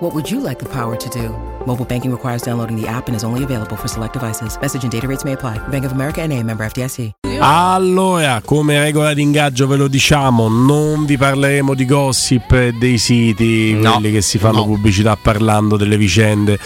What would you like the power to do? Mobile banking requires downloading the app and is only available for select devices. Message and data rates may apply. Bank of America and a member FDIC. Allora, come regola di ingaggio ve lo diciamo, non vi parleremo di gossip e dei siti, No, quelli che si fanno no. pubblicità parlando delle vicende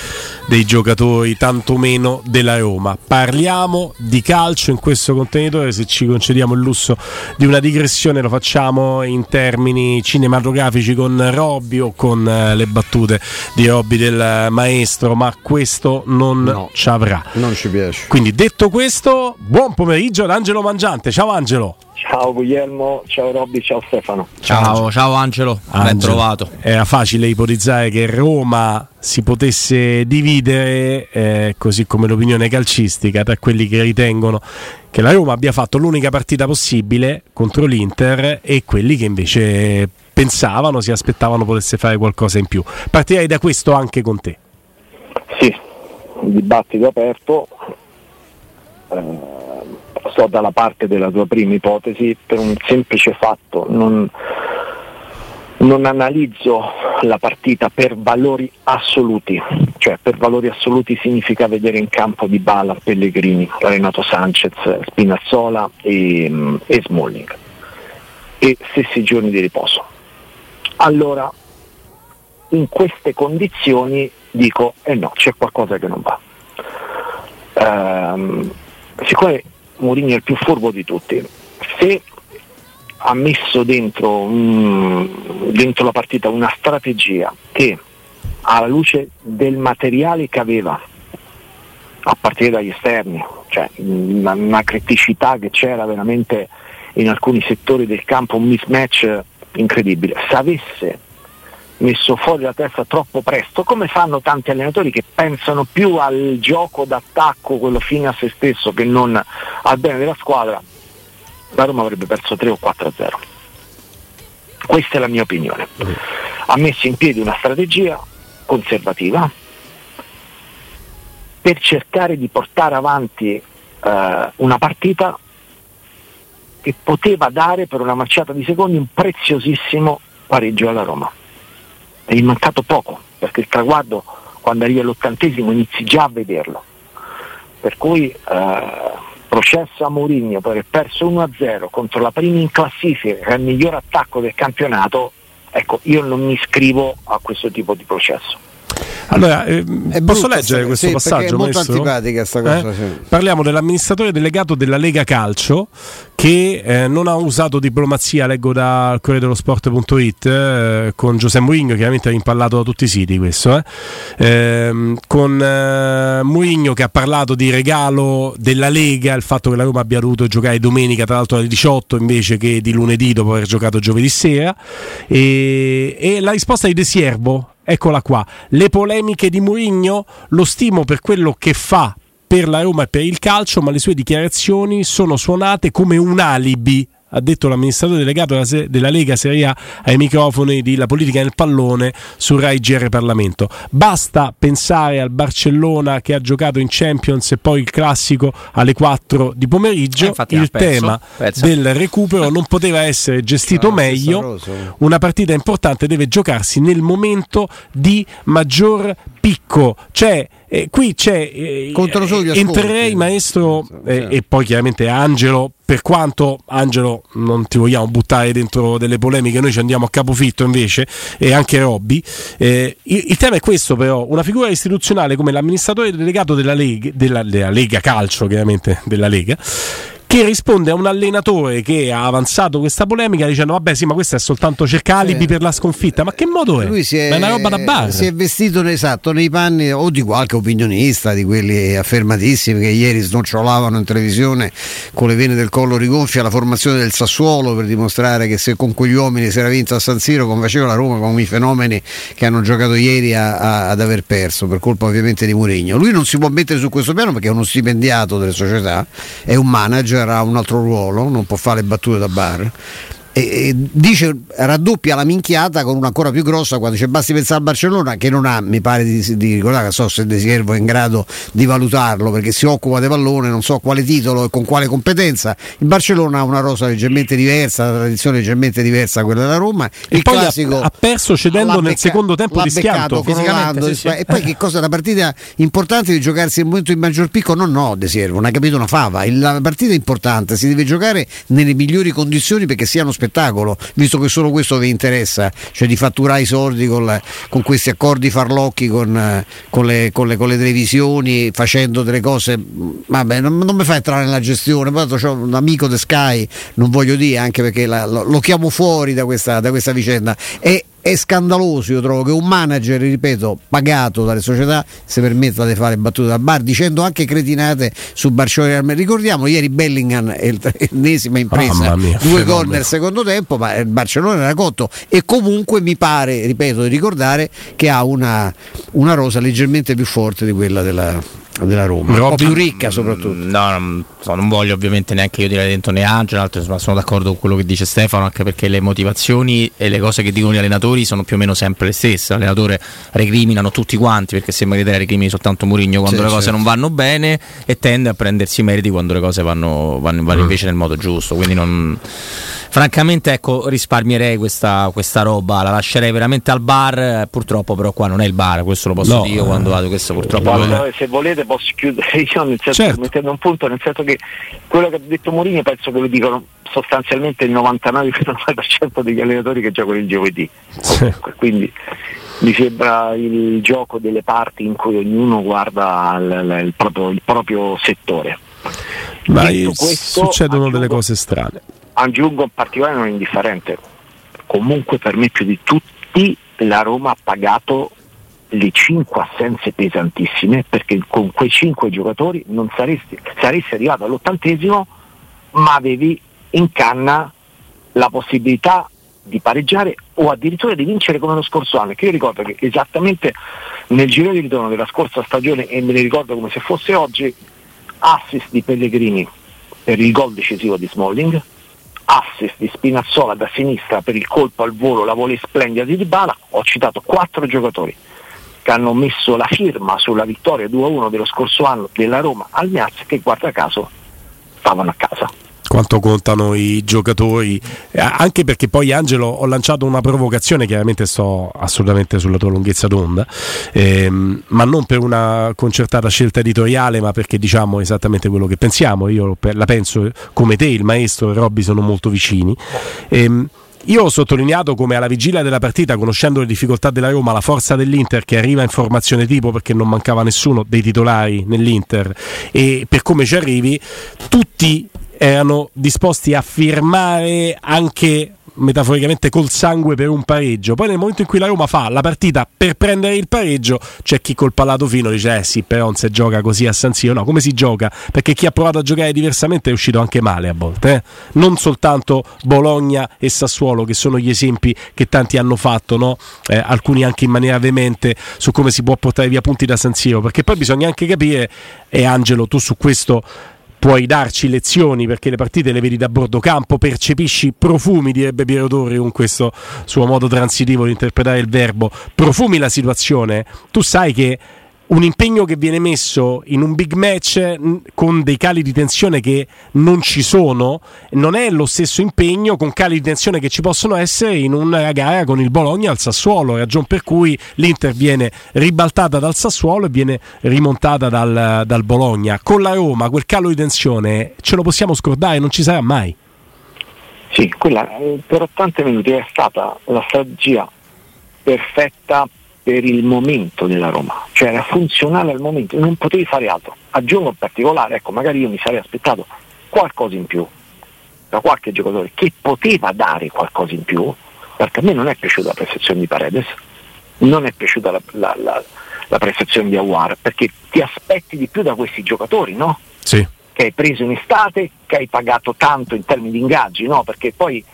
dei giocatori, tantomeno della Roma. Parliamo di calcio in questo contenitore, se ci concediamo il lusso di una digressione lo facciamo in termini cinematografici con Robby o con eh, le battute di Robby del maestro, ma questo non No. ci avrà. Non ci piace. Quindi detto questo, buon pomeriggio ad Angelo Mangiante. Ciao Angelo. Ciao Guglielmo, ciao Robby, ciao Stefano. Ciao, ciao Angelo, ben Angelo. trovato. Era facile ipotizzare che Roma si potesse dividere, eh, così come l'opinione calcistica, tra quelli che ritengono che la Roma abbia fatto l'unica partita possibile contro l'Inter e quelli che invece pensavano, si aspettavano potesse fare qualcosa in più. Partirei da questo anche con te. Sì, un dibattito aperto. Eh, sto dalla parte della tua prima ipotesi per un semplice fatto, non, non analizzo la partita per valori assoluti, cioè per valori assoluti significa vedere in campo di Bala, Pellegrini, Renato Sanchez, Spinazzola e, mm, e Smalling e stessi giorni di riposo. Allora, in queste condizioni dico, eh no, c'è qualcosa che non va. Ehm, siccome Mourinho è il più furbo di tutti, se ha messo dentro, dentro la partita una strategia che alla luce del materiale che aveva, a partire dagli esterni, cioè una, una criticità che c'era veramente in alcuni settori del campo, un mismatch incredibile, se avesse messo fuori la testa troppo presto, come fanno tanti allenatori che pensano più al gioco d'attacco, quello fine a se stesso, che non al bene della squadra, la Roma avrebbe perso 3 o 4 a 0. Questa è la mia opinione. Ha messo in piedi una strategia conservativa per cercare di portare avanti eh, una partita che poteva dare per una marciata di secondi un preziosissimo pareggio alla Roma è gli mancato poco, perché il traguardo quando arrivi all'ottantesimo inizi già a vederlo. Per cui eh, processo a Mourinho per aver perso 1-0 contro la prima in classifica, che è il miglior attacco del campionato, ecco, io non mi iscrivo a questo tipo di processo. Allora, eh, posso leggere questo sì, passaggio? è molto maestro? antipatica sta cosa, Eh? sì. Parliamo dell'amministratore delegato della Lega Calcio che eh, non ha usato diplomazia, leggo dal Corriere dello Sport.it, eh, con Giuseppe Mourinho, chiaramente ha rimpallato da tutti i siti questo, eh. Ehm, con eh, Mourinho che ha parlato di regalo della Lega, il fatto che la Roma abbia dovuto giocare domenica, tra l'altro alle 18 invece che di lunedì dopo aver giocato giovedì sera, e, e la risposta di De Siervo, eccola qua, le polemiche di Mourinho? Lo stimo per quello che fa per la Roma e per il calcio, ma le sue dichiarazioni sono suonate come un alibi ha detto l'amministratore delegato della, se- della Lega Serie A ai microfoni di La politica nel pallone su Rai GR Parlamento. Basta pensare al Barcellona che ha giocato in Champions e poi il classico alle 4 di pomeriggio. Eh, infatti il perso, tema perso. del recupero non poteva essere gestito Ah, meglio. Una partita importante deve giocarsi nel momento di maggior picco. Cioè, eh, qui c'è. eh, entrerei, maestro, eh, e poi chiaramente Angelo. Per quanto Angelo non ti vogliamo buttare dentro delle polemiche, noi ci andiamo a capofitto invece, e anche Robby. Eh, il, il tema è questo, però: una figura istituzionale come l'amministratore delegato della Lega, della, della Lega Calcio, chiaramente della Lega che risponde a un allenatore che ha avanzato questa polemica dicendo vabbè sì ma questo è soltanto cercare alibi Sì. per la sconfitta ma che modo è? Lui si è, ma è una roba da bar si è vestito esatto nei panni o di qualche opinionista di quelli affermatissimi che ieri snocciolavano in televisione con le vene del collo rigonfie alla formazione del Sassuolo per dimostrare che se con quegli uomini si era vinto a San Siro come faceva la Roma con i fenomeni che hanno giocato ieri a- a- ad aver perso per colpa ovviamente di Mourinho lui non si può mettere su questo piano perché è uno stipendiato delle società è un manager ha un altro ruolo non può fare battute da bar e, e dice raddoppia la minchiata con una ancora più grossa quando c'è basti pensare al Barcellona che non ha mi pare di, di ricordare non so se De Siervo è in grado di valutarlo perché si occupa di pallone non so quale titolo e con quale competenza. Il Barcellona ha una rosa leggermente diversa una tradizione leggermente diversa da quella della Roma. E il ha- classico ha, perso cedendo nel becca- secondo tempo di schianto Fisicamente, sì, sì. e poi che cosa? La partita importante di giocarsi nel momento di maggior picco? No no De Siervo non ha capito una fava. La partita è importante si deve giocare nelle migliori condizioni perché sia uno spettacolo visto che solo questo vi interessa cioè di fatturare i soldi con, la- con questi accordi farlocchi con, eh, con le, con le- con le televisioni facendo delle cose vabbè non, non mi fa entrare nella gestione poi ho un amico di Sky non voglio dire anche perché la- lo, lo chiamo fuori da questa, da questa vicenda è, è scandaloso, io trovo che un manager, ripeto, pagato dalle società si permetta di fare battute da bar dicendo anche cretinate su Barcellona. Ricordiamo ieri Bellingham è l'ennesima impresa, mia, due gol nel secondo tempo, ma il Barcellona era cotto e comunque mi pare, ripeto, di ricordare che ha una, una rosa leggermente più forte di quella della, della Roma, un po' Robby? più ricca soprattutto. Mm, No, non, so, non voglio ovviamente neanche io tirare dentro né Angelo, altro, ma sono d'accordo con quello che dice Stefano, anche perché le motivazioni e le cose che dicono gli allenatori sono più o meno sempre le stesse. L'allenatore recriminano tutti quanti, perché sembra che te recrimini soltanto Mourinho quando Sì, le cose certo. non vanno bene e tende a prendersi i meriti quando le cose vanno, vanno- vanno invece nel modo giusto. Quindi non... Francamente, ecco, risparmierei questa, questa roba, la lascerei veramente al bar. Purtroppo, però, qua non è il bar, questo lo posso No, dire io quando vado. Questo purtroppo non è. se volete posso chiudere io nel senso Certo. mettendo un punto nel senso che quello che ha detto Mourinho penso che lo dicono sostanzialmente il 99,9% degli allenatori che giocano il giovedì Sì. quindi mi sembra il gioco delle parti in cui ognuno guarda il, il- proprio, il proprio settore Ma questo, succedono delle cose strane. aggiungo in particolare non indifferente comunque per me più di tutti la Roma ha pagato le cinque assenze pesantissime perché con quei cinque giocatori non saresti, saresti arrivato all'ottantesimo ma avevi in canna la possibilità di pareggiare o addirittura di vincere come lo scorso anno che io ricordo che esattamente nel giro di ritorno della scorsa stagione e me ne ricordo come se fosse oggi assist di Pellegrini per il gol decisivo di Smalling assist di Spinazzola da sinistra per il colpo al volo, la volley splendida di Dybala, ho citato quattro giocatori che hanno messo la firma sulla vittoria 2-1 dello scorso anno della Roma al Miaz che guarda caso stavano a casa. quanto contano i giocatori, eh, anche perché poi Angelo ho lanciato una provocazione, chiaramente sto assolutamente sulla tua lunghezza d'onda, ehm, ma non per una concertata scelta editoriale, ma perché diciamo esattamente quello che pensiamo, io la penso come te, il maestro e Robby sono molto vicini. Ehm, io ho sottolineato come alla vigilia della partita, conoscendo le difficoltà della Roma, la forza dell'Inter che arriva in formazione tipo perché non mancava nessuno dei titolari nell'Inter. E per come ci arrivi, tutti erano disposti a firmare anche metaforicamente col sangue per un pareggio. Poi nel momento in cui la Roma fa la partita per prendere il pareggio, c'è chi col palato fino dice eh sì, però non si gioca così a San Siro. No, come si gioca? Perché chi ha provato a giocare diversamente è uscito anche male a volte. eh. Non soltanto Bologna e Sassuolo, che sono gli esempi che tanti hanno fatto, no? Eh, alcuni anche in maniera veemente su come si può portare via punti da San Siro. Perché poi bisogna anche capire, e Angelo, tu su questo puoi darci lezioni perché le partite le vedi da bordo campo, percepisci profumi, direbbe Piero Torri con questo suo modo transitivo di interpretare il verbo, profumi la situazione, tu sai che un impegno che viene messo in un big match con dei cali di tensione che non ci sono, non è lo stesso impegno con cali di tensione che ci possono essere in una gara con il Bologna al Sassuolo, ragion per cui l'Inter viene ribaltata dal Sassuolo e viene rimontata dal, dal Bologna. Con la Roma quel calo di tensione ce lo possiamo scordare, non ci sarà mai. Sì, quella eh, per 80 minuti è stata la strategia perfetta per il momento della Roma, cioè era funzionale al momento, non potevi fare altro. Aggiungo in particolare, ecco, magari io mi sarei aspettato qualcosa in più da qualche giocatore che poteva dare qualcosa in più, perché a me non è piaciuta la prestazione di Paredes, non è piaciuta la, la, la, la prestazione di Awar, perché ti aspetti di più da questi giocatori, no? Sì. Che hai preso in estate, che hai pagato tanto in termini di ingaggi, no? Perché poi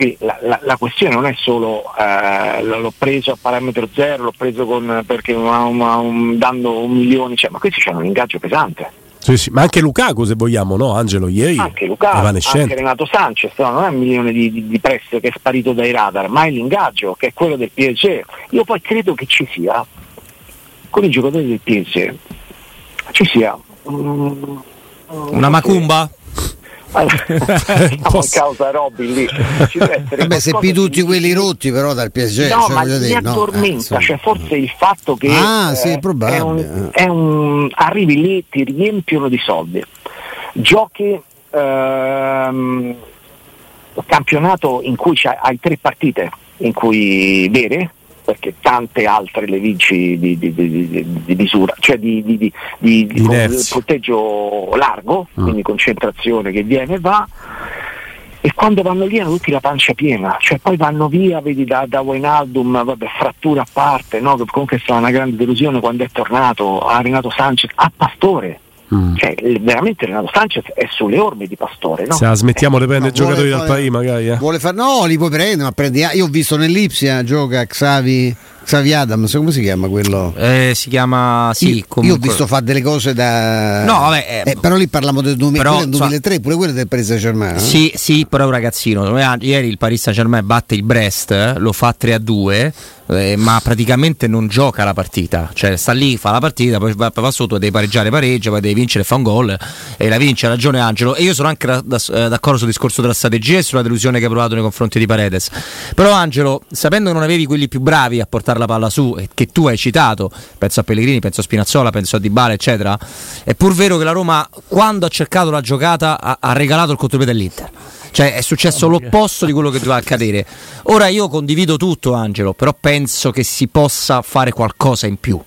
qui la, la, la, questione non è solo eh, l'ho preso a parametro zero, l'ho preso con, perché una, un, dando un milione, cioè, ma questi hanno un ingaggio pesante. Sì, sì, ma anche Lukaku se vogliamo, no? Angelo ieri. Anche Lukaku, anche Renato Sanchez, no? non è un milione di, di, di prestito che è sparito dai radar, ma è l'ingaggio che è quello del PSG. Io poi credo che ci sia, con i giocatori del PSG, ci sia um, una macumba? siamo causa Robin lì. Ci deve essere Vabbè, se più tutti quelli rotti però dal PSG no cioè, ma mi dire, addormenta no, eh, cioè, forse il fatto che ah, sì, eh, probabile. È un, è un, arrivi lì ti riempiono di soldi. Giochi ehm, campionato in cui hai tre partite in cui vere perché tante altre le vinci di, di, di, di misura, cioè di, di punteggio largo, mm. quindi concentrazione che viene e va. E quando vanno via tutti la pancia piena, cioè poi vanno via, vedi da, da Wainaldum, vabbè, frattura a parte, no? comunque è stata una grande delusione quando è tornato a Renato Sanchez, a Pastore, Mm. Cioè, veramente Renato Sanchez è sulle orme di Pastore. No? Se la smettiamo di prendere no, giocatori dal paese, magari. Eh. Vuole far, no, li puoi prendere, ma prendi. Io ho visto nell'Ipsia gioca Xavi. Xavi Adams, come si chiama quello? Eh, si chiama sì. Io, io ho visto fare delle cose da. No, vabbè. Eh, però lì parliamo del, 2000, però, 2003, so, pure quello del Paris Saint Germain. Eh? Sì, sì, però un ragazzino. Ieri il Paris Saint Germain batte il Brest, eh, lo fa 3 a 2 eh, ma praticamente non gioca la partita, cioè sta lì, fa la partita, poi va, va sotto, devi pareggiare, pareggia, poi devi vincere, fa un gol e la vince, ha ragione Angelo. E io sono anche da, da, eh, d'accordo sul discorso della strategia e sulla delusione che hai provato nei confronti di Paredes. Però Angelo, sapendo che non avevi quelli più bravi a portare la palla su e che tu hai citato, penso a Pellegrini, penso a Spinazzola, penso a Dybala, eccetera, è pur vero che la Roma quando ha cercato la giocata ha, ha regalato il contropiede all'Inter. Cioè è successo l'opposto di quello che doveva accadere. Ora io condivido tutto, Angelo, però penso che si possa fare qualcosa in più.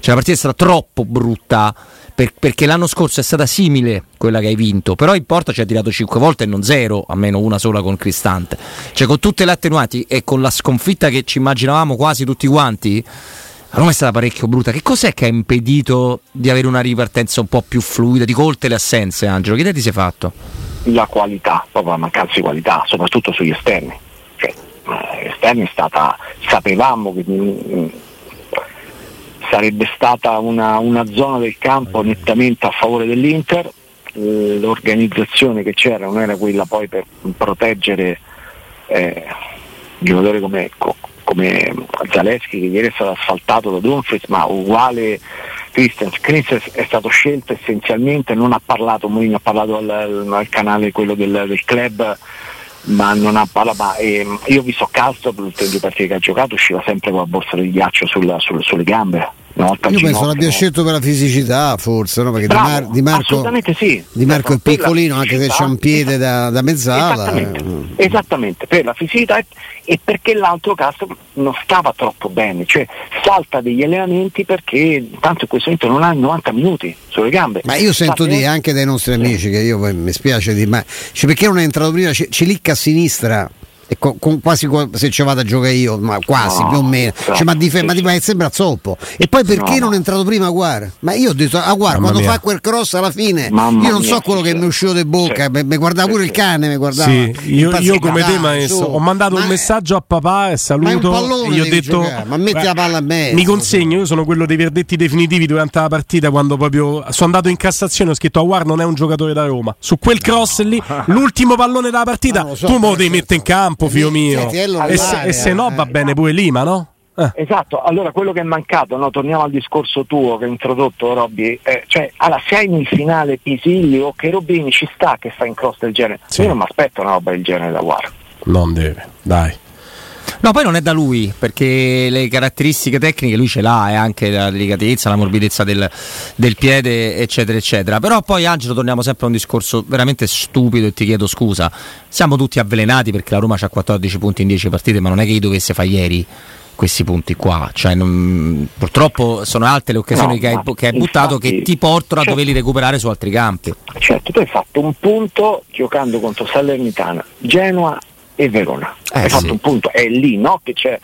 Cioè la partita è stata troppo brutta per, perché l'anno scorso è stata simile quella che hai vinto, però in porta ci ha tirato 5 volte e non 0, a meno una sola con Cristante. Cioè con tutte le attenuanti e con la sconfitta che ci immaginavamo quasi tutti quanti, la Roma è stata parecchio brutta. Che cos'è che ha impedito di avere una ripartenza un po' più fluida? Di colte le assenze, Angelo? Che idea ti sei fatto? la qualità, proprio la mancanza di qualità, soprattutto sugli esterni. Cioè, eh, esterni è stata, sapevamo che mm, sarebbe stata una, una, zona del campo nettamente a favore dell'Inter, l'organizzazione che c'era non era quella poi per proteggere eh, giocatori come, come Zaleschi che ieri è stato asfaltato da Dumfries, ma uguale Christians. Christians è stato scelto essenzialmente, non ha parlato, Mourinho ha parlato al, al canale quello del, del, club, ma non ha parlato. Ma, eh, io ho visto Castro per tutte le due partite che ha giocato, usciva sempre con la borsa di ghiaccio sulla, sulle, sulle gambe Io penso l'abbia scelto per la fisicità, forse, no? perché Bravo, di, Mar- di, Marco, sì. di Marco è piccolino, anche se c'è un piede da, da mezzala. Esattamente, eh. esattamente, per la fisicità e perché l'altro caso non stava troppo bene, cioè salta degli allenamenti perché tanto in questo momento non ha 90 minuti sulle gambe. Ma io sento dire anche dai nostri amici che io mi spiace di ma cioè perché non è entrato prima, Cilicca a sinistra e con, con quasi se ci vado a giocare io, ma quasi No, più o meno. esatto, Cioè, ma difende, ma sì, ti ma sembra zoppo. E poi perché No, non no. è entrato prima Aguar? Ma io ho detto Aguar Mamma quando mia. fa quel cross alla fine, Mamma io non mia, so quello sì, che sì. mi è uscito di bocca, Sì. mi guardava Sì, pure sì. il cane, mi guardava. Sì, io, io come te maestro ho mandato un Ma- messaggio a papà e Ma è un saluto e gli ho detto giocare, ma metti "Beh, la palla a mezzo". mi consegno io sono quello dei verdetti definitivi durante la partita quando proprio sono andato in Cassazione ho scritto Aguar non è un giocatore da Roma su quel cross lì l'ultimo pallone della partita No, so, tu me lo però devi certo. mettere in campo figlio mio Senti, e, se, e se no eh. va bene pure Lima no? Eh. Esatto, allora quello che è mancato, no, torniamo al discorso tuo che hai introdotto Robby, eh, cioè alla se hai nel finale Pisilli o che Robini ci sta che fa in cross del genere, Sì. io non mi aspetto una roba del genere da Guar. non deve dai No, poi non è da lui, perché le caratteristiche tecniche lui ce l'ha, e anche la delicatezza, la morbidezza del, del piede, eccetera, eccetera. Però poi Angelo torniamo sempre a un discorso veramente stupido e ti chiedo scusa. Siamo tutti avvelenati perché la Roma ha 14 punti in 10 partite, ma non è che gli dovesse fare ieri questi punti qua. Cioè, non- purtroppo sono alte le occasioni No, che, hai, che hai buttato che infatti- ti portano a Certo. doverli recuperare su altri campi. Certo, tu hai fatto un punto giocando contro Salernitana, Genoa e Verona. Eh, hai sì. fatto un punto, è lì no, che c'è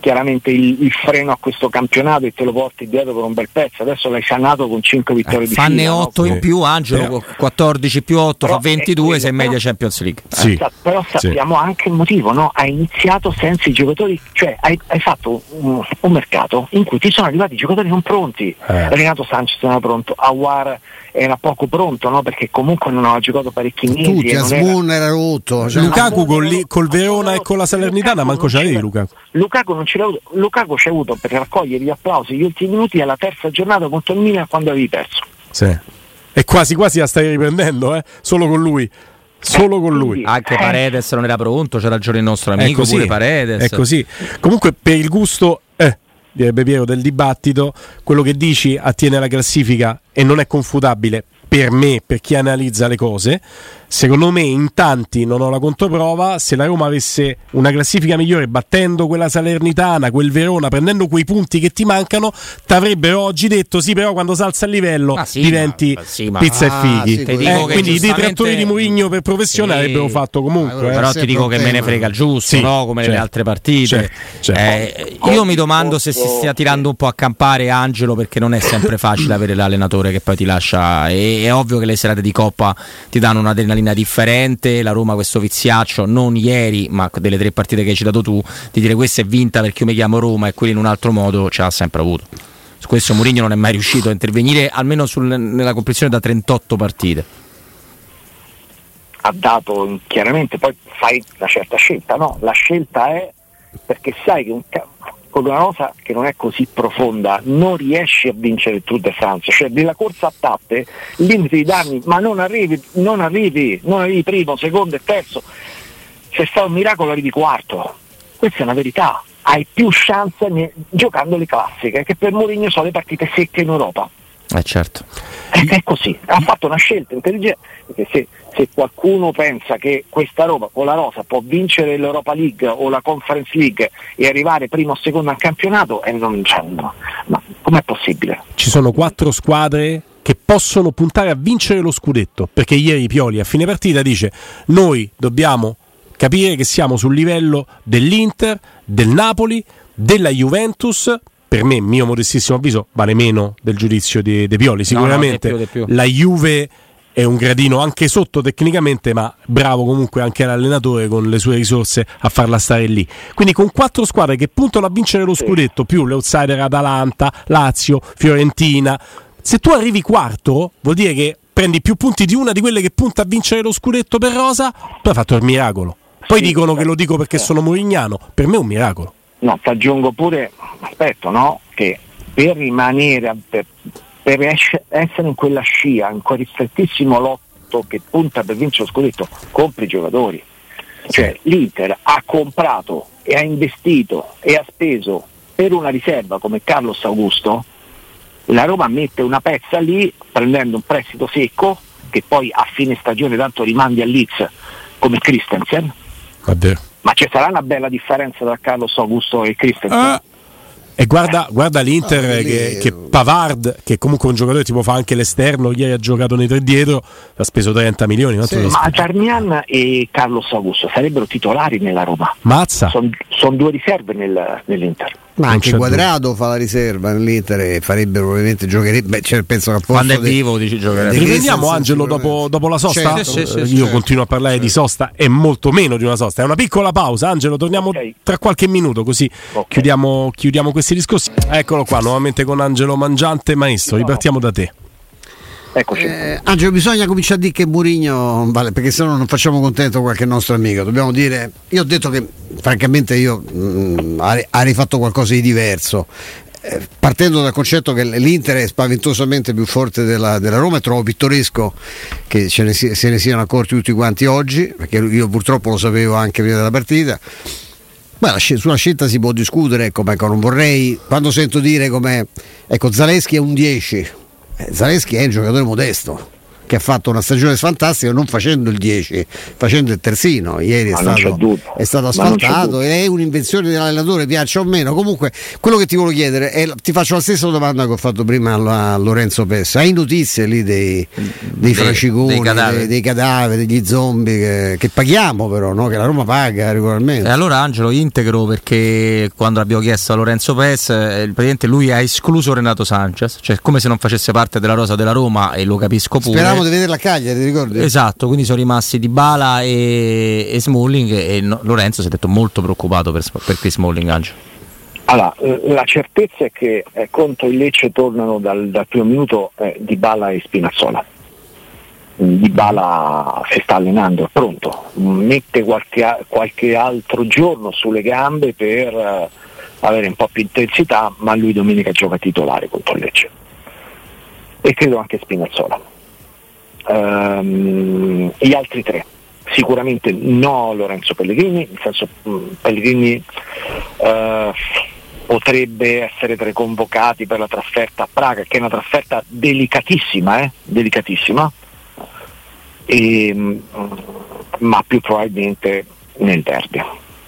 chiaramente il, il freno a questo campionato e te lo porti dietro per un bel pezzo. Adesso l'hai sanato con 5 vittorie di Fanne fila. no? 8 in Sì. più, Angelo 14 più 8 Però fa 22, è sei in media però- Champions League. Sì. Sa- però sappiamo anche il motivo, no? Hai iniziato senza i giocatori, cioè hai, hai fatto un, un mercato in cui ti sono arrivati i giocatori non pronti. Eh. Renato Sanchez non era pronto, Awar era poco pronto, no? Perché comunque non aveva giocato parecchi mesi. Tutti, non era- Asmun era rotto. Cioè, Lukaku col, li- col Verona e con la Salernitana Lukaku manco c'avevi c'era- Lukaku Lukaku non ce l'ha avuto, Lukaku c'è avuto per raccogliere gli applausi gli ultimi minuti alla terza giornata contro il Milan quando avevi perso. sì. e quasi quasi la stai riprendendo eh? solo con lui solo con lui Anche Eh. Paredes non era pronto, c'era il giorno il nostro è amico così, pure Paredes. è così. Comunque, per il gusto, direbbe Piero, del dibattito, quello che dici attiene alla classifica e non è confutabile per me, per chi analizza le cose. Secondo me, in tanti non ho la controprova. Se la Roma avesse una classifica migliore, battendo quella Salernitana, quel Verona, prendendo quei punti che ti mancano, ti avrebbero oggi detto: sì, però quando salza il livello Ma sì, diventi ma- sì, ma- pizza Ah, e fighi. sì, Eh, quindi i detrattori di Mourinho per professione Sì. avrebbero fatto comunque. Ma eh. Però ti dico che me ne frega il giusto, Sì, no? come nelle certo, altre partite. certo, certo. Eh, io mi domando se si stia tirando un po' a campare Angelo perché non è sempre facile avere l'allenatore che poi ti lascia. E, è ovvio che le serate di coppa ti danno un'adrenalina differente. La Roma, questo viziaccio, non ieri, ma delle tre partite che hai citato tu, di dire questa è vinta perché io mi chiamo Roma e quelli in un altro modo ce l'ha sempre avuto. Su questo Mourinho non è mai riuscito a intervenire almeno sul- nella comprensione da 38 partite. ha dato chiaramente, poi fai una certa scelta, no? La scelta è perché sai che un con una cosa che non è così profonda non riesci a vincere il Tour de France, cioè nella corsa a tappe il limite di danni, ma non arrivi, non arrivi, non arrivi primo, secondo e terzo, se sta un miracolo arrivi quarto, questa è una verità, hai più chance giocando le classiche, che per Mourinho sono le partite secche in Europa. Eh certo. È così, ha fatto una scelta intelligente, perché se, se qualcuno pensa che questa Roma con la Rosa può vincere l'Europa League o la Conference League e arrivare primo o secondo al campionato, eh, non c'è, no. ma com'è possibile? ci sono quattro squadre che possono puntare a vincere lo scudetto perché ieri Pioli a fine partita dice noi dobbiamo capire che siamo sul livello dell'Inter, del Napoli, della Juventus per me, mio modestissimo avviso, vale meno del giudizio di, di Pioli. Sicuramente No, no, di più, di più. la Juve è un gradino anche sotto tecnicamente, ma bravo comunque anche l'allenatore con le sue risorse a farla stare lì. Quindi con quattro squadre che puntano a vincere lo scudetto, più le outsider Atalanta, Lazio, Fiorentina, se tu arrivi quarto, vuol dire che prendi più punti di una di quelle che punta a vincere lo scudetto per Rosa, tu hai fatto il miracolo. Poi dicono che lo dico perché sono morignano, per me è un miracolo. No, ti aggiungo pure, aspetto, no? Che per rimanere, per, per essere in quella scia, in quel ristrettissimo lotto che punta per vincere lo scudetto, compri i giocatori. Cioè l'Inter ha comprato e ha investito e ha speso per una riserva come Carlos Augusto, la Roma mette una pezza lì prendendo un prestito secco che poi a fine stagione tanto rimandi a Leeds come Christensen, È vero. Ma ci sarà una bella differenza tra Carlos Augusto e Christensen. Ah, E guarda, guarda l'Inter Ah, che, che Pavard, che comunque un giocatore tipo fa anche l'esterno, ieri ha giocato nei tre dietro, ha speso 30 milioni. Sì. Ma? Darmian e Carlos Augusto sarebbero titolari nella Roma. Mazza. Sono due riserve nel- nell'Inter. Ma Non anche c'è Quadrado fa la riserva nell'Inter e farebbe probabilmente giocherebbe. Cioè, penso che Quando è vivo dici giocherebbe. di Riprendiamo Angelo dopo, dopo la sosta? Certo. Sì, sì, sì, Eh, sì, Io certo. continuo a parlare di sosta e molto meno di una sosta. È una piccola pausa, Angelo. Torniamo Ok. tra qualche minuto, così Ok. chiudiamo, chiudiamo questi discorsi. Eccolo qua, nuovamente con Angelo Mangiante. Maestro, ripartiamo da te. Eccoci. Eh, Angelo, bisogna cominciare a dire che Murigno vale, perché se no non facciamo contento qualche nostro amico. Dobbiamo dire. Io ho detto che francamente io mh, ha, ha rifatto qualcosa di diverso. Eh, Partendo dal concetto che l'Inter è spaventosamente più forte della, della Roma, trovo pittoresco che ne se ne siano accorti tutti quanti oggi, perché io purtroppo lo sapevo anche prima della partita. Beh, sulla scelta si può discutere, ecco, ecco, non vorrei, quando sento dire come, ecco, Zaleschi è un 10, eh, Zaleschi è un giocatore modesto, che ha fatto una stagione fantastica non facendo il 10, facendo il terzino, ieri è stato, è stato asfaltato, è un'invenzione dell'allenatore, piaccia o meno, comunque quello che ti volevo chiedere, è, ti faccio la stessa domanda che ho fatto prima a, Lorenzo Pessa, hai notizie lì dei, dei Dei- fraciconi, dei dei cadaveri. dei cadaveri, degli zombie che, che paghiamo però, no? che la Roma paga regolarmente? E allora Angelo integro perché quando abbiamo chiesto a Lorenzo Pes, eh, praticamente lui ha escluso Renato Sanchez, cioè come se non facesse parte della rosa della Roma e lo capisco pure. Speravamo di vederla a Cagliari, ti ricordi? Esatto, quindi sono rimasti Dybala e, e Smalling e no- Lorenzo si è detto molto preoccupato per, per Chris Smalling Angelo. Allora, eh, la certezza è che eh, contro il Lecce tornano dal, dal primo minuto eh, Di Bala e Spinazzola. Di Bala si sta allenando, è pronto, mette qualche, qualche altro giorno sulle gambe per eh, avere un po' più intensità, ma lui domenica gioca titolare contro il Lecce. E credo anche Spinazzola. Ehm, gli altri tre, sicuramente no Lorenzo Pellegrini, nel senso mh, Pellegrini eh, potrebbe essere tra i convocati per la trasferta a Praga, che è una trasferta delicatissima, eh? delicatissima, e, mh, ma più probabilmente nel derby,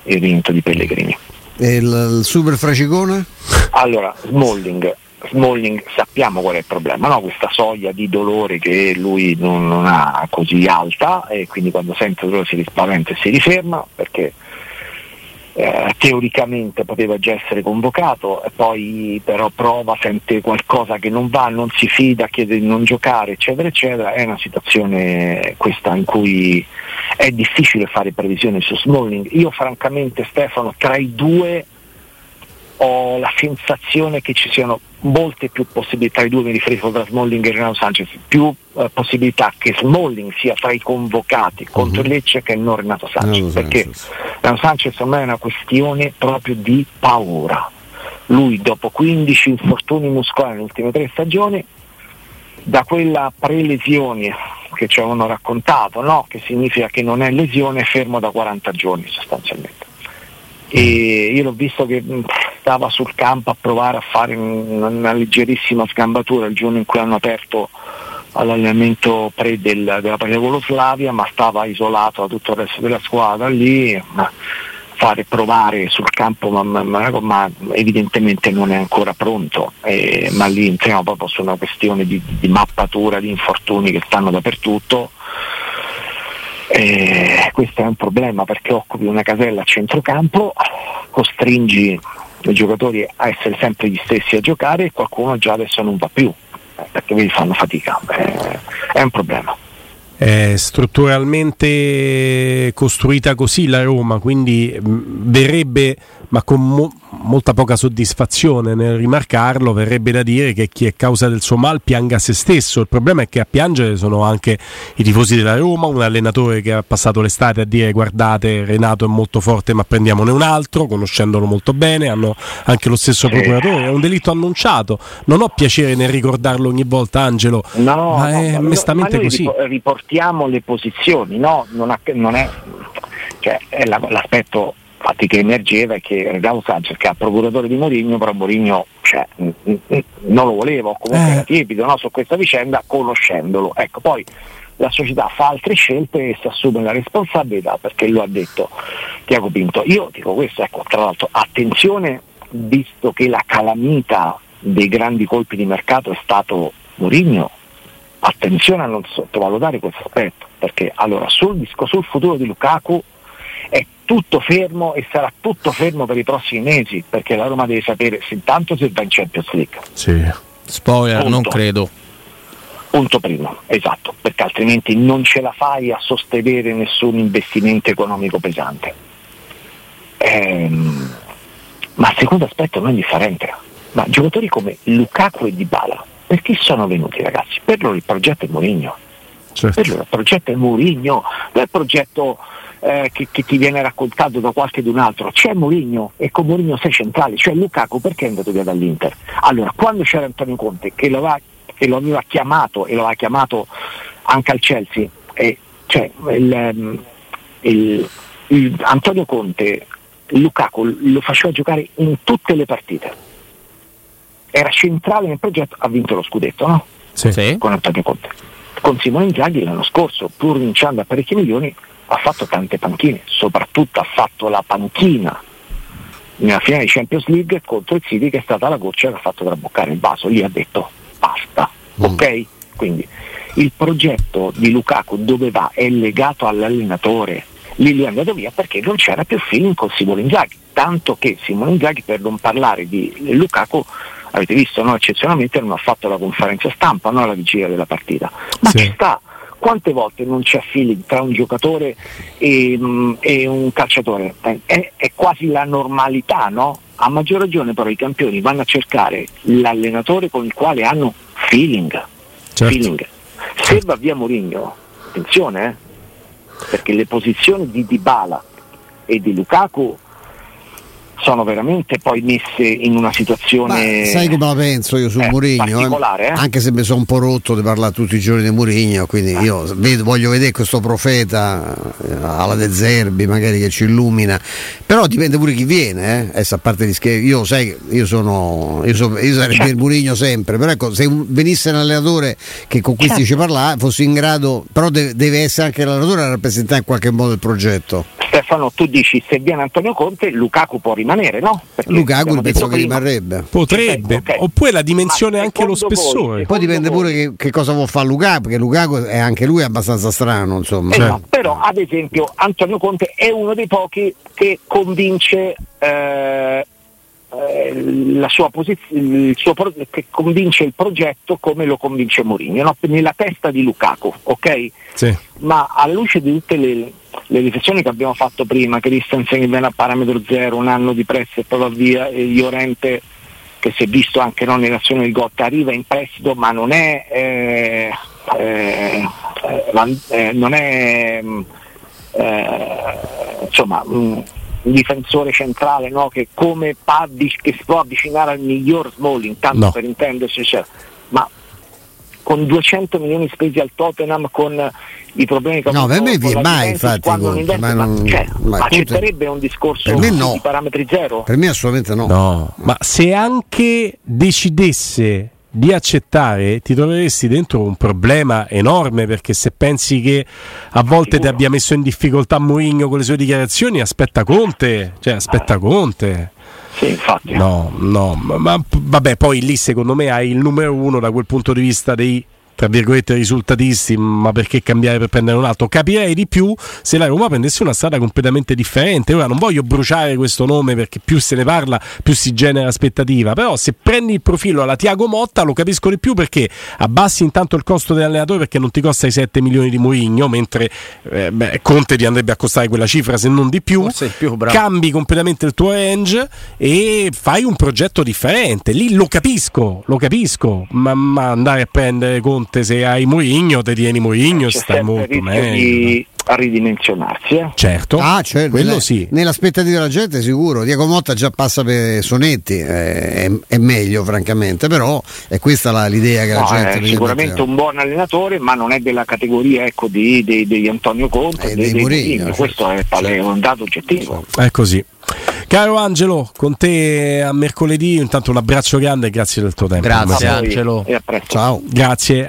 il vinto di Pellegrini. E il, il super fracicone? Allora, Smalling, Smalling sappiamo qual è il problema, no? questa soglia di dolore che lui non, non ha così alta e quindi quando sente dolore si rispaventa e si riferma perché eh, teoricamente poteva già essere convocato e poi però prova, sente qualcosa che non va, non si fida, chiede di non giocare eccetera eccetera, è una situazione questa in cui è difficile fare previsioni su Smalling. Io francamente Stefano tra i due ho la sensazione che ci siano molte più possibilità, i due mi riferisco tra Smalling e Renato Sanchez, più eh, possibilità che Smalling sia tra i convocati contro il Lecce che non Renato Sanchez, Renato perché Sanchez. Renato Sanchez ormai è una questione proprio di paura. Lui dopo 15 infortuni muscolari nelle ultime tre stagioni, da quella pre-lesione che ci avevano raccontato, no? che significa che non è lesione, è fermo da 40 giorni sostanzialmente e io l'ho visto che mh, stava sul campo a provare a fare un- una leggerissima sgambatura il giorno in cui hanno aperto all'allenamento pre del- della partita con lo Slavia, ma stava isolato da tutto il resto della squadra lì, ma fare provare sul campo, ma, ma- ma- ma evidentemente non è ancora pronto, eh, ma lì entriamo proprio su una questione di, di mappatura di infortuni che stanno dappertutto. Eh, questo è un problema perché occupi una casella a centrocampo, costringi i giocatori a essere sempre gli stessi a giocare e qualcuno già adesso non va più eh, perché vedi fanno fatica. Eh, è un problema. È strutturalmente costruita così la Roma, quindi mh, verrebbe, ma con mo- molta poca soddisfazione nel rimarcarlo, verrebbe da dire che chi è causa del suo mal pianga se stesso. Il problema è che a piangere sono anche i tifosi della Roma, un allenatore che ha passato l'estate a dire guardate Renato è molto forte ma prendiamone un altro, conoscendolo molto bene, hanno anche lo stesso Sì. procuratore, è un delitto annunciato. Non ho piacere nel ricordarlo ogni volta Angelo, No, ma no, è no, mestamente ma noi così. ripo- riportiamo le posizioni, no? Non, ha- non è, cioè, è la- l'aspetto infatti che emergeva è che Renato Sanchez che è procuratore di Mourinho, però Mourinho cioè, non lo voleva, o comunque Eh. era tiepido no, su questa vicenda, conoscendolo. Ecco, poi la società fa altre scelte e si assume la responsabilità perché lo ha detto Tiago Pinto. Io dico questo, ecco, tra l'altro, attenzione visto che la calamita dei grandi colpi di mercato è stato Mourinho, attenzione a non sottovalutare questo aspetto, perché allora sul, disco, sul futuro di Lukaku è tutto fermo e sarà tutto fermo per i prossimi mesi, perché la Roma deve sapere se intanto se va in Champions League. Sì. Spoiler, Punto. non credo. Punto primo, esatto, perché altrimenti non ce la fai a sostenere nessun investimento economico pesante. Ehm, ma il secondo aspetto non è differente. Ma giocatori come Lukaku e Dybala, perché sono venuti ragazzi? Per loro il progetto è Mourinho. Certo. Per loro il progetto è Mourinho, non è il progetto eh, che, che ti viene raccontato da qualche d'un altro. C'è Mourinho e con Mourinho sei centrale, cioè Lukaku perché è andato via dall'Inter? Allora, quando c'era Antonio Conte che lo, aveva, che lo aveva chiamato e lo aveva chiamato anche al Chelsea, e, cioè, il, ehm, il- il- Antonio Conte, Lukaku lo faceva giocare in tutte le partite. Era centrale nel progetto, ha vinto lo scudetto, no? Sì. Sì. con Antonio Conte. Con Simone Inzaghi l'anno scorso, pur vincendo a parecchi milioni, ha fatto tante panchine, soprattutto ha fatto la panchina nella finale di Champions League contro il City che è stata la goccia che ha fatto traboccare il vaso, lì ha detto basta, ok? Quindi il progetto di Lukaku dove va è legato all'allenatore, lì è andato via perché non c'era più feeling con Simone Inzaghi, tanto che Simone Inzaghi per non parlare di Lukaku avete visto, no? eccezionalmente non ha fatto la conferenza stampa, no? alla vigilia della partita. Ma Sì. ci sta, quante volte non c'è feeling tra un giocatore e, mm, e un calciatore? È, è quasi la normalità, no? A maggior ragione però i campioni vanno a cercare l'allenatore con il quale hanno feeling. Certo. feeling. Se va via Mourinho, attenzione, eh, perché le posizioni di Dybala e di Lukaku sono veramente poi messe in una situazione Ma sai come la penso io su eh, Mourinho? eh? eh? Anche se mi sono un po' rotto di parlare tutti i giorni di Mourinho, quindi io vedo- voglio vedere questo profeta eh, alla De Zerbi, magari che ci illumina. Però dipende pure chi viene, eh? Adesso, a parte gli scherzi, io sai, io sono. Io, so- io sarei per Mourinho sempre, però ecco, se venisse un allenatore che con questi ci parla, fossi in grado, però deve, deve essere anche l'allenatore a rappresentare in qualche modo il progetto. Stefano, tu dici se viene Antonio Conte, Lukaku può rimanere, no? Perché Lukaku penso che prima- rimarrebbe. Potrebbe, Ok. oppure la dimensione Ma anche lo secondo voi- spessore. Poi dipende Secondo pure che, che cosa vuol fare Lukaku, perché Lukaku è anche lui abbastanza strano, insomma. Eh no, però ad esempio Antonio Conte è uno dei pochi che convince eh, eh, la sua posizione, il suo pro- che convince il progetto come lo convince Mourinho, no? nella testa di Lukaku, ok? Sì. Ma alla luce di tutte le, le riflessioni che abbiamo fatto prima, Christensen che viene a parametro zero, un anno di prestito e poi va via, e Llorente che si è visto anche no, nell'azione del Gotta arriva in prestito ma non è, eh, eh, eh, eh, non è eh, insomma mm, un difensore centrale no, che come pa- che si può avvicinare al miglior Smalling, tanto No. per intendersi, cioè, ma con 200 milioni spesi al Tottenham con i problemi che ha No, avuto per me vi- mai, infatti, quando non investe, ma ma, non- cioè, ma Conte- accetterebbe un discorso Per me no. di parametri zero? Per me assolutamente no. No, ma se anche decidesse di accettare, ti troveresti dentro un problema enorme perché se pensi che a volte ti sicuro. abbia messo in difficoltà Mourinho con le sue dichiarazioni, aspetta Conte, cioè aspetta Conte. Sì, infatti. No, no, ma, vabbè, poi lì secondo me hai il numero uno da quel punto di vista dei tra virgolette risultatisti, ma perché cambiare per prendere un altro? Capirei di più se la Roma prendesse una strada completamente differente. Ora non voglio bruciare questo nome perché più se ne parla, più si genera aspettativa. Però se prendi il profilo alla Tiago Motta lo capisco di più perché abbassi intanto il costo dell'allenatore perché non ti costa i 7 milioni di Mourinho, mentre eh, beh, Conte ti andrebbe a costare quella cifra se non di più. Di più, cambi completamente il tuo range e fai un progetto differente. Lì lo capisco, lo capisco, ma, ma andare a prendere Conte se hai Mourinho, te tieni Mourinho, C'è stai molto meglio. di ridimensionarsi. eh. Certo, Ah, certo, quello nella, sì. nell'aspettativa della gente sicuro. Diego Motta già passa per Sonetti, eh, è, è meglio francamente, però è questa la- l'idea che la No, gente è evidentemente sicuramente un buon allenatore, ma non è della categoria ecco, di, dei- degli Antonio Conte, Eh, dei, dei Mourinho. certo. Questo è, pale- un dato oggettivo. È così. Caro Angelo, con te a mercoledì, intanto un abbraccio grande e grazie del tuo tempo. Grazie, A Angelo. E a presto. Ciao. Grazie.